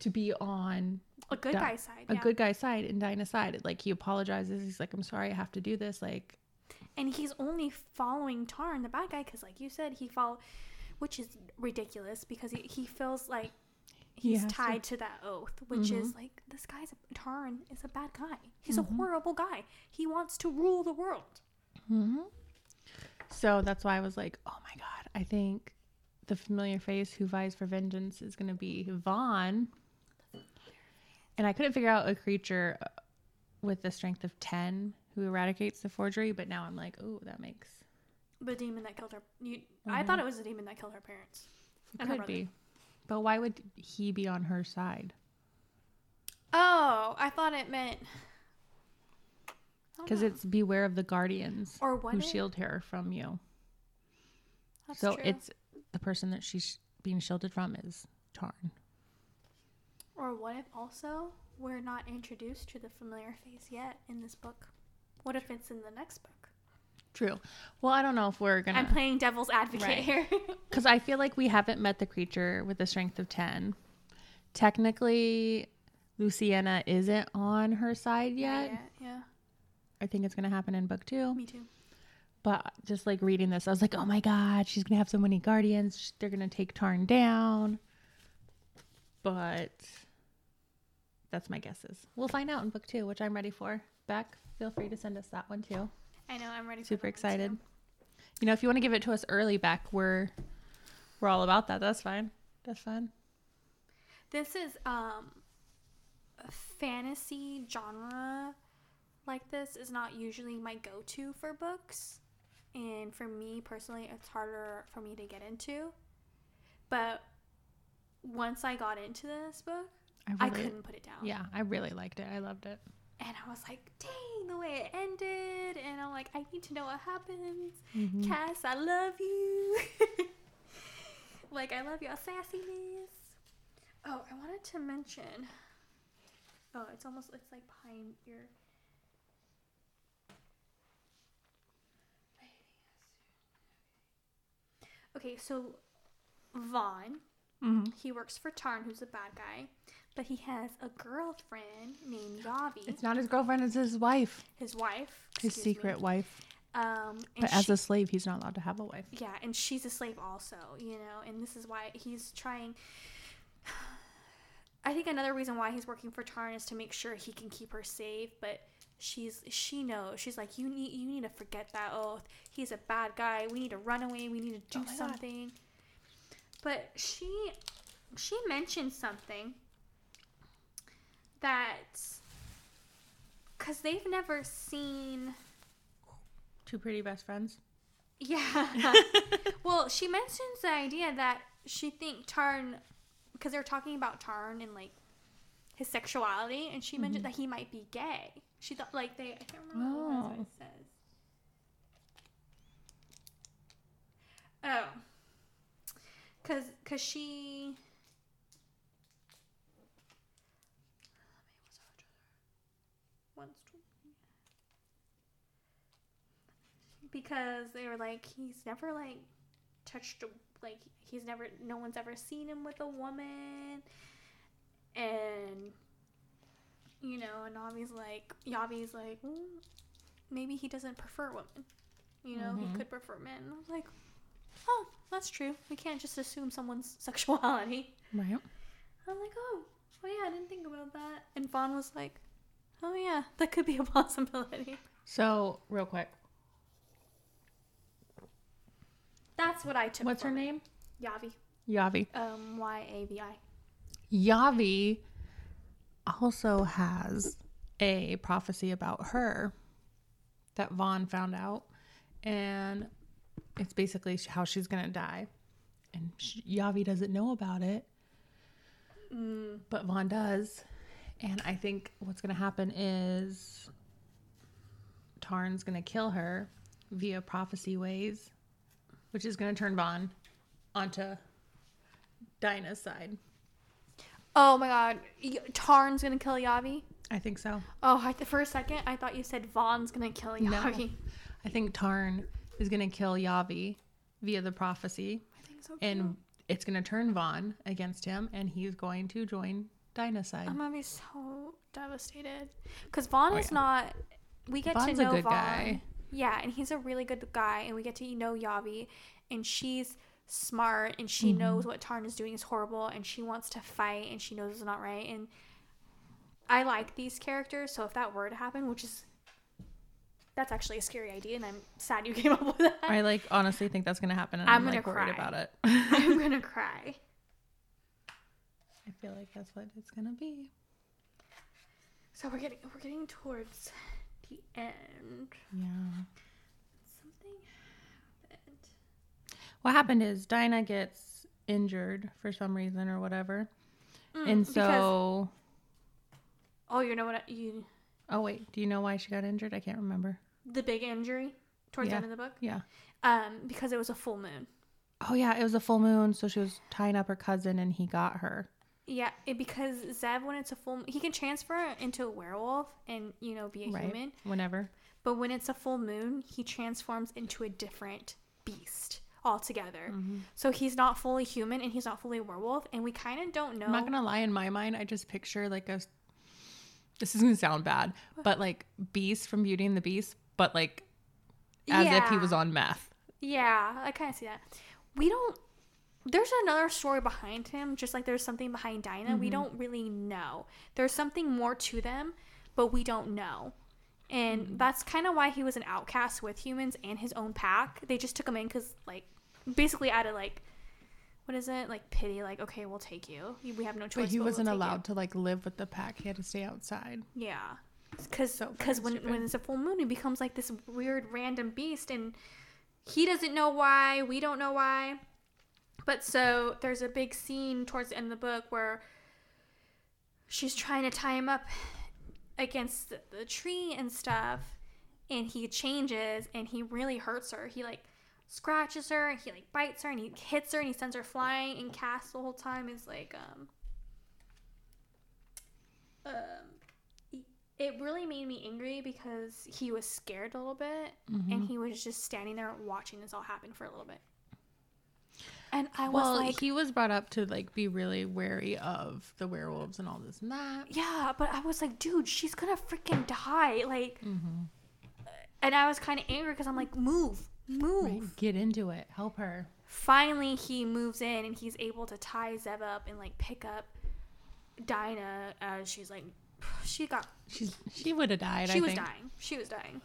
to be on A good Di- guy side. a yeah. good guy's side and Dinah's side. Like he apologizes. He's like, "I'm sorry, I have to do this." Like, and he's only following Tarn, the bad guy, because like you said, he follow, which is ridiculous because he, he feels like he's to. tied to. that oath, which is mm-hmm. like this guy's a, Tarn is a bad guy. He's a mm-hmm. horrible guy. He wants to rule the world. Mm-hmm. so that's why I was like, "Oh my god!" I think the familiar face who vies for vengeance is gonna be Vaughn. And I couldn't figure out a creature uh, with the strength of ten who eradicates the forgery, but now I'm like, "Oh, that makes The demon that killed her. You, I thought it was the demon that killed her parents. Her could be." But why would he be on her side? Oh, I thought it meant. Because it's beware of the guardians Or who if- shield her from you. That's so true. it's the person that she's being shielded from is Tarn. Or what if also we're not introduced to the familiar face yet in this book? What if it's in the next book? True. Well, I don't know if we're gonna. I'm playing devil's advocate Right. here. because I feel like we haven't met the creature with the strength of ten. Technically, Lucenna isn't on her side yet. yeah, yeah. I think it's gonna happen in book two. Me too. But just like reading this, I was like, oh my god, she's gonna have so many guardians. They're gonna take Tarn down. But that's my guesses. We'll find out in book two, which I'm ready for. Beck, feel free to send us that one too. I know. I'm ready. Super excited. too. You know, if you want to give it to us early, Beck, we're we're all about that. That's fine. That's fine. This is um, fantasy genre like this is not usually my go-to for books, and for me personally, it's harder for me to get into. But once I got into this book, I really, couldn't put it down. Yeah, I really liked it. I loved it. And I was like, dang, the way it ended. And I'm like, I need to know what happens. Mhm. Cass, I love you. like, I love your sassiness. Oh, I wanted to mention. Oh, it's almost, it's like behind your. Okay, so Vaughn, Mhm. he works for Tarn, who's a bad guy, but he has a girlfriend named Yavi, It's not his girlfriend; it's his wife, his wife, his excuse me. secret wife. Um, But as a slave, he's not allowed to have a wife. yeah, and she's a slave also, you know, and this is why he's trying. I think another reason why he's working for Tarn is to make sure he can keep her safe, but she's she knows she's like you need you need to forget that oath. He's a bad guy. We need to run away. We need to Oh do God. something. But she she mentioned something that because they've never seen Two pretty best friends. yeah. well, she mentions the idea that she think Tarn, because they're talking about Tarn and like his sexuality, and she mentioned mm-hmm. that he might be gay. She thought like they. I can't remember what it was, what it oh. says. Oh, cause cause she. wants to. Because they were like, he's never like touched a like he's never no one's ever seen him with a woman, and you know, and Navi's like Yavi's like "Mm, maybe he doesn't prefer women. You know, Mhm. he could prefer men. And I was like, oh, that's true. We can't just assume someone's sexuality. Right. I'm like, oh, oh yeah, I didn't think about that. And Vaughn was like, oh yeah, that could be a possibility. So, real quick, That's what I took. what's her it. name? Yavi. Yavi. Um, Y A V I. Yavi also has a prophecy about her that Vaughn found out, and it's basically how she's gonna die. And sh Yavi doesn't know about it, Mm, but Vaughn does. And I think what's gonna happen is Tarn's gonna kill her via prophecy ways, which is gonna turn Vaughn onto Dinah's side. Oh my God, Tarn's gonna kill Yavi. I think so. Oh, I th- for a second I thought you said Vaughn's gonna kill Yavi. No. I think Tarn is going to kill Yavi via the prophecy, I think so. and it's going to turn Vaughn against him, and he's going to join Dinah's side. I'm gonna be so devastated because Vaughn Oh, is yeah. not. We get Vaughn's to a know good Vaughn. guy. Yeah, and he's a really good guy, and we get to know Yavi, and she's smart, and she Mm-hmm. knows what Tarn is doing is horrible, and she wants to fight, and she knows it's not right, and I like these characters. So if that were to happen, which is that's actually a scary idea, and I'm sad you came up with that. I like honestly think that's to happen, and I'm I'm, gonna like worried cry. about it. I'm gonna cry. I feel like that's what it's to be. So we're getting we're getting towards the end. Yeah. Something happened. What happened is Dinah gets injured for some reason or whatever, Mm, and because- so. oh, you know what I- you Oh wait, do you know why she got injured? I can't remember. the big injury towards Yeah. the end of the book. Yeah. Um, because it was a full moon. Oh yeah, it was a full moon, so she was tying up her cousin, and he got her. Yeah, it, because Zev, when it's a full, he can transfer into a werewolf and you know be a right. human. Whenever. But when it's a full moon, he transforms into a different beast altogether. Mm-hmm. So he's not fully human and he's not fully a werewolf, and we kind of don't know. I'm not gonna lie. In my mind, I just picture like a. This is gonna sound bad, but like Beast from Beauty and the Beast, but like as if he was on meth. Yeah, I kind of see that. We don't. There's another story behind him, just like there's something behind Dinah. Mm-hmm. We don't really know. There's something more to them, but we don't know. And Mm-hmm. that's kind of why he was an outcast with humans and his own pack. They just took him in because, like, basically out of like, what is it? Like pity. Like, okay, we'll take you. We have no choice. But he we'll wasn't you." allowed to like live with the pack. He had to stay outside. Yeah. Because So because fucking when, stupid. when it's a full moon, he becomes like this weird random beast, and he doesn't know why. We don't know why. But so there's a big scene towards the end of the book where she's trying to tie him up against the, the tree and stuff, and he changes and he really hurts her. He like scratches her, and he like bites her, and he hits her, and he sends her flying. And Cass the whole time is like, um, um, it really made me angry because he was scared a little bit Mm-hmm. and he was just standing there watching this all happen for a little bit. And I was Well, like, he was brought up to like be really wary of the werewolves and all this and that. yeah, but I was like, dude, she's gonna freaking die. Like, Mm-hmm. and I was kind of angry because I'm like, move, move. Right. Get into it. Help her. Finally, he moves in and he's able to tie Zev up and like pick up Dinah as she's like, she got, She's she would have died. she I was think. dying. She was dying.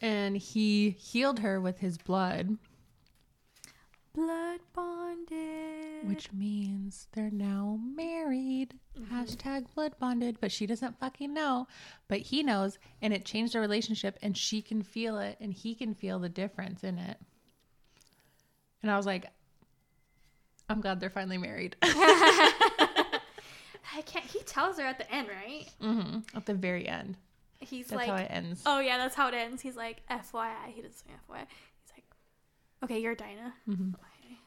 And he healed her with his blood, Blood bonded. which means they're now married. Hashtag blood bonded. But she doesn't fucking know. But he knows, and it changed their relationship, and she can feel it, and he can feel the difference in it. And I was like, I'm glad they're finally married. I can't. He tells her at the end, right? hmm At the very end. He's That's like, how it ends. oh yeah, that's how it ends. He's like, FYI. He doesn't say FYI. Okay, you're Dinah. Mhm. Okay.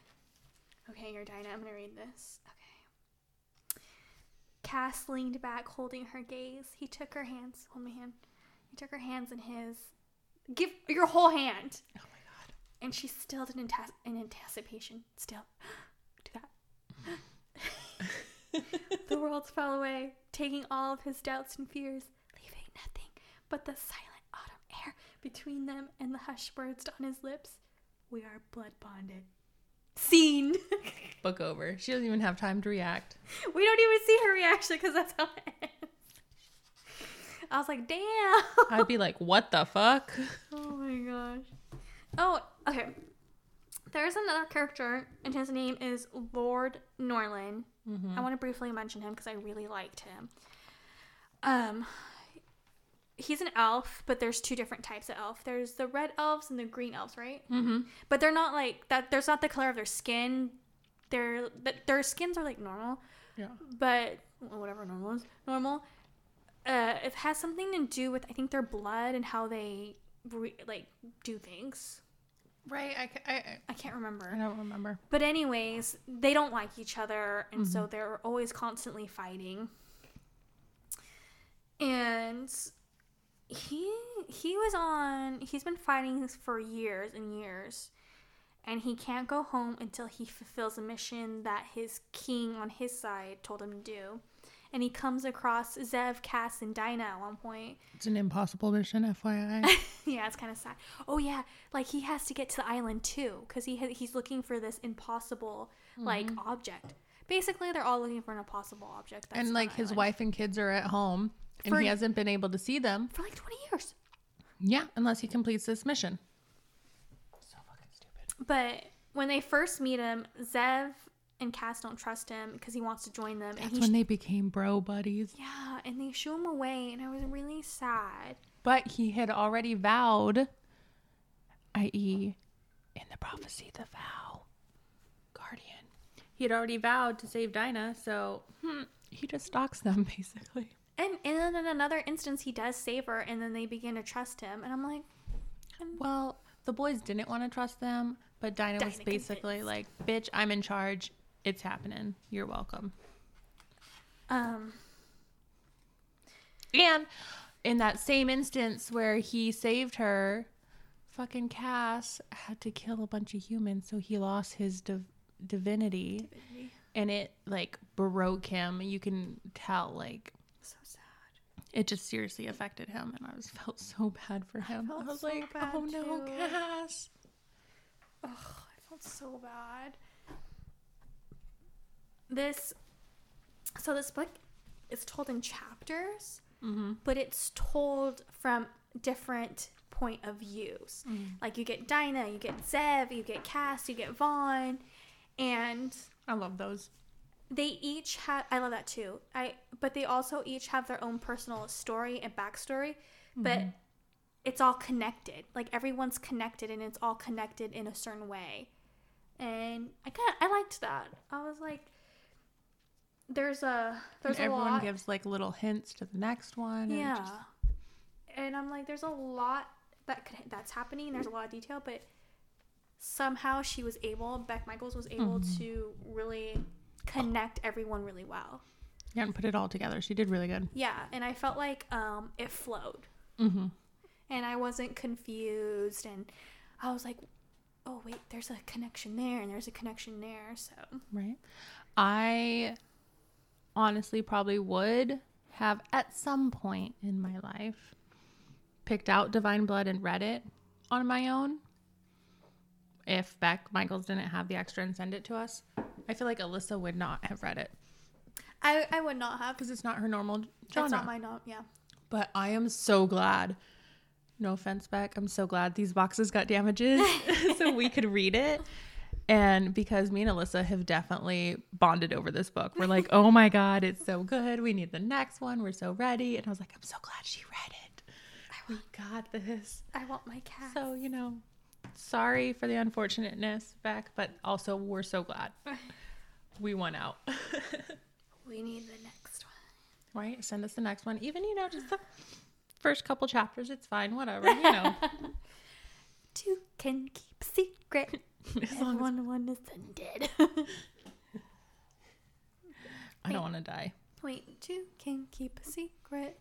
Okay, you're Dinah. I'm gonna read this. Okay. Cass leaned back, holding her gaze. He took her hands. Hold my hand. He took her hands in his. Give your whole hand. Oh my god. And she still did antas- in anticipation. Still. Do that. the worlds fell away, taking all of his doubts and fears, leaving nothing but the silent autumn air between them and the hushed words on his lips. We are blood bonded. Scene. Book over. She doesn't even have time to react. we don't even see her reaction because that's how it ends. I was like, damn. I'd be like, what the fuck? Oh my gosh. Oh, okay. There's another character, and his name is Lord Norlin. I want to briefly mention him because I really liked him. Um, he's an elf, but there's two different types of elf. There's the red elves and the green elves, right? Mm-hmm. But they're not like that. There's not the color of their skin. Their th- their skins are like normal, Yeah. but well, whatever normal is normal. Uh, it has something to do with I think their blood and how they re- like do things. Right. I, ca- I, I- I can't remember. I don't remember. But anyways, they don't like each other, and so they're always constantly fighting. And he he was on. He's been fighting for years and years, and he can't go home until he fulfills a mission that his king on his side told him to do. And he comes across Zev, Cass, and Dinah at one point. It's an impossible mission, FYI. yeah, it's kind of sad. Oh yeah, like he has to get to the island too because he ha- he's looking for this impossible mm-hmm. like object. Basically, they're all looking for an impossible object. That's and like his island. wife and kids are at home, and For- he hasn't been able to see them. for like twenty years. Yeah, unless he completes this mission. So fucking stupid. But when they first meet him, Zev and Cass don't trust him because he wants to join them, and That's he when they became bro buddies. yeah, and they shoo him away, and I was really sad. But he had already vowed, i.e., in the prophecy, the vow, guardian. He had already vowed to save Dinah, so hmm, he just stalks them basically. And and then in another instance, he does save her, and then they begin to trust him, and I'm like, Well, the boys didn't want to trust them, but Dinah, was Dinah basically like, "Bitch, I'm in charge. It's happening. You're welcome." um, And in that same instance where he saved her, fucking Cass had to kill a bunch of humans, so he lost his div- divinity, and it like broke him. You can tell, like. It just seriously affected him, and I was felt so bad for him. I, felt was so like, oh no, too." Cass. Ugh, I felt so bad. This, so this book is told in chapters, Mm-hmm. but it's told from different point of views. Like you get Dinah, you get Zev, you get Cass, you get Vaughn, and I love those. They each have. I love that too. I but they also each have their own personal story and backstory, but it's all connected. Like everyone's connected, and it's all connected in a certain way. And I kind of I liked that. I was like, there's a there's and a everyone lot. gives like little hints to the next one. and yeah. just- And I'm like, there's a lot that could, that's happening. There's a lot of detail, but somehow she was able. Beck Michaels was able Mm-hmm. to really connect everyone really well. yeah, and put it all together. She did really good. Yeah, and I felt like um, it flowed, Mm-hmm. and I wasn't confused, and I was like, "Oh wait, there's a connection there, and there's a connection there." So Right. I honestly probably would have at some point in my life picked out Divine Blood and read it on my own. If Beck Michaels didn't have the extra and send it to us, I feel like Alyssa would not have read it I I would not have. because it's not her normal genre. That's not my note. Yeah. But I am so glad. No offense, Beck. I'm so glad these boxes got damages so we could read it. And because me and Alyssa have definitely bonded over this book, we're like, oh my God, it's so good. We need the next one. We're so ready. And I was like, I'm so glad she read it. We got this. I want my cat. So, you know, sorry for the unfortunateness, Beck, but also we're so glad we won out. we need the next one. right? Send us the next one. Even, you know, just the first couple chapters, it's fine, whatever, you know. Two can keep secret. as long as Everyone one is dead. I don't want to die. Wait, two can keep a secret.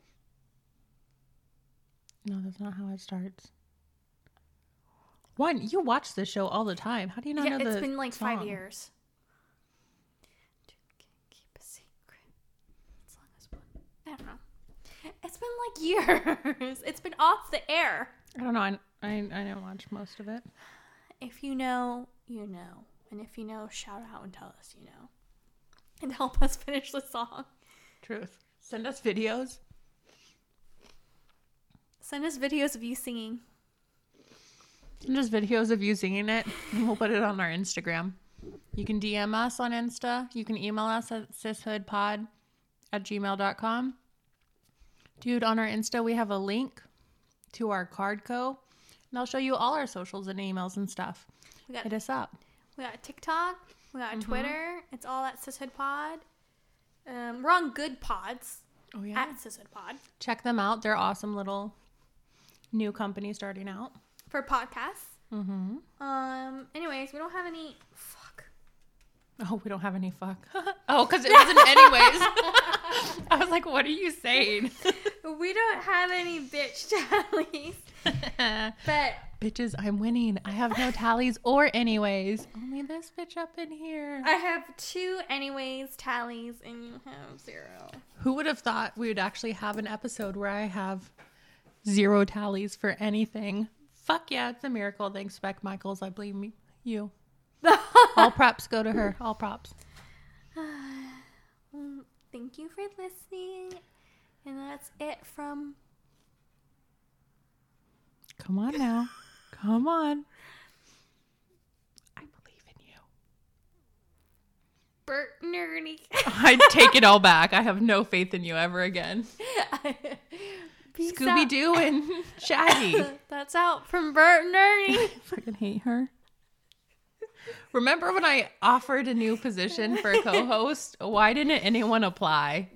No, that's not how it starts. One, you watch this show all the time. How do you not yeah, know it's been like five song? years. Dude, can't keep a secret. As long as one. I don't know. It's been like years. It's been off the air. I don't know. I, I, I didn't watch most of it. If you know, you know. And if you know, shout out and tell us you know. And help us finish the song. Truth. Send us videos. Send us videos of you singing. Us videos of you singing it, and we'll put it on our Instagram. You can DM us on Insta. You can email us at sishoodpod at gmail.com. Dude, on our Insta, we have a link to our card co. And I'll show you all our socials and emails and stuff. We got Hit us up. we got TikTok. We got Mm-hmm. Twitter. It's all at sishoodpod. Um, we're on Goodpods Oh, yeah. at Sishood Pod Check them out. They're awesome little new company starting out. For podcasts. Mm-hmm. Um. Anyways, we don't have any. Fuck. Oh, we don't have any fuck. oh, because it wasn't anyways. I was like, what are you saying? We don't have any bitch tallies. But Bitches, I'm winning. I have no tallies or anyways. Only this bitch up in here. I have two anyways tallies, and you have zero. Who would have thought we would actually have an episode where I have zero tallies for anything? Fuck yeah, it's a miracle. Thanks, Beck Michaels. I blame you. All props go to her. All props. Mm, Thank you for listening. And that's it from Come on now. Come on. I believe in you. Bert and Ernie. I take it all back. I have no faith in you ever again. Scooby. Doo and Shaggy. That's out from Bert and Ernie. Freaking hate her. Remember when I offered a new position for a co-host? Why didn't anyone apply?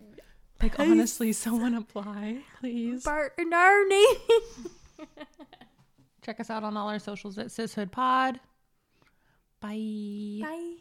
Like honestly, someone apply, please. Bert and Ernie. Check us out on all our socials at Sishood Pod. Bye. Bye.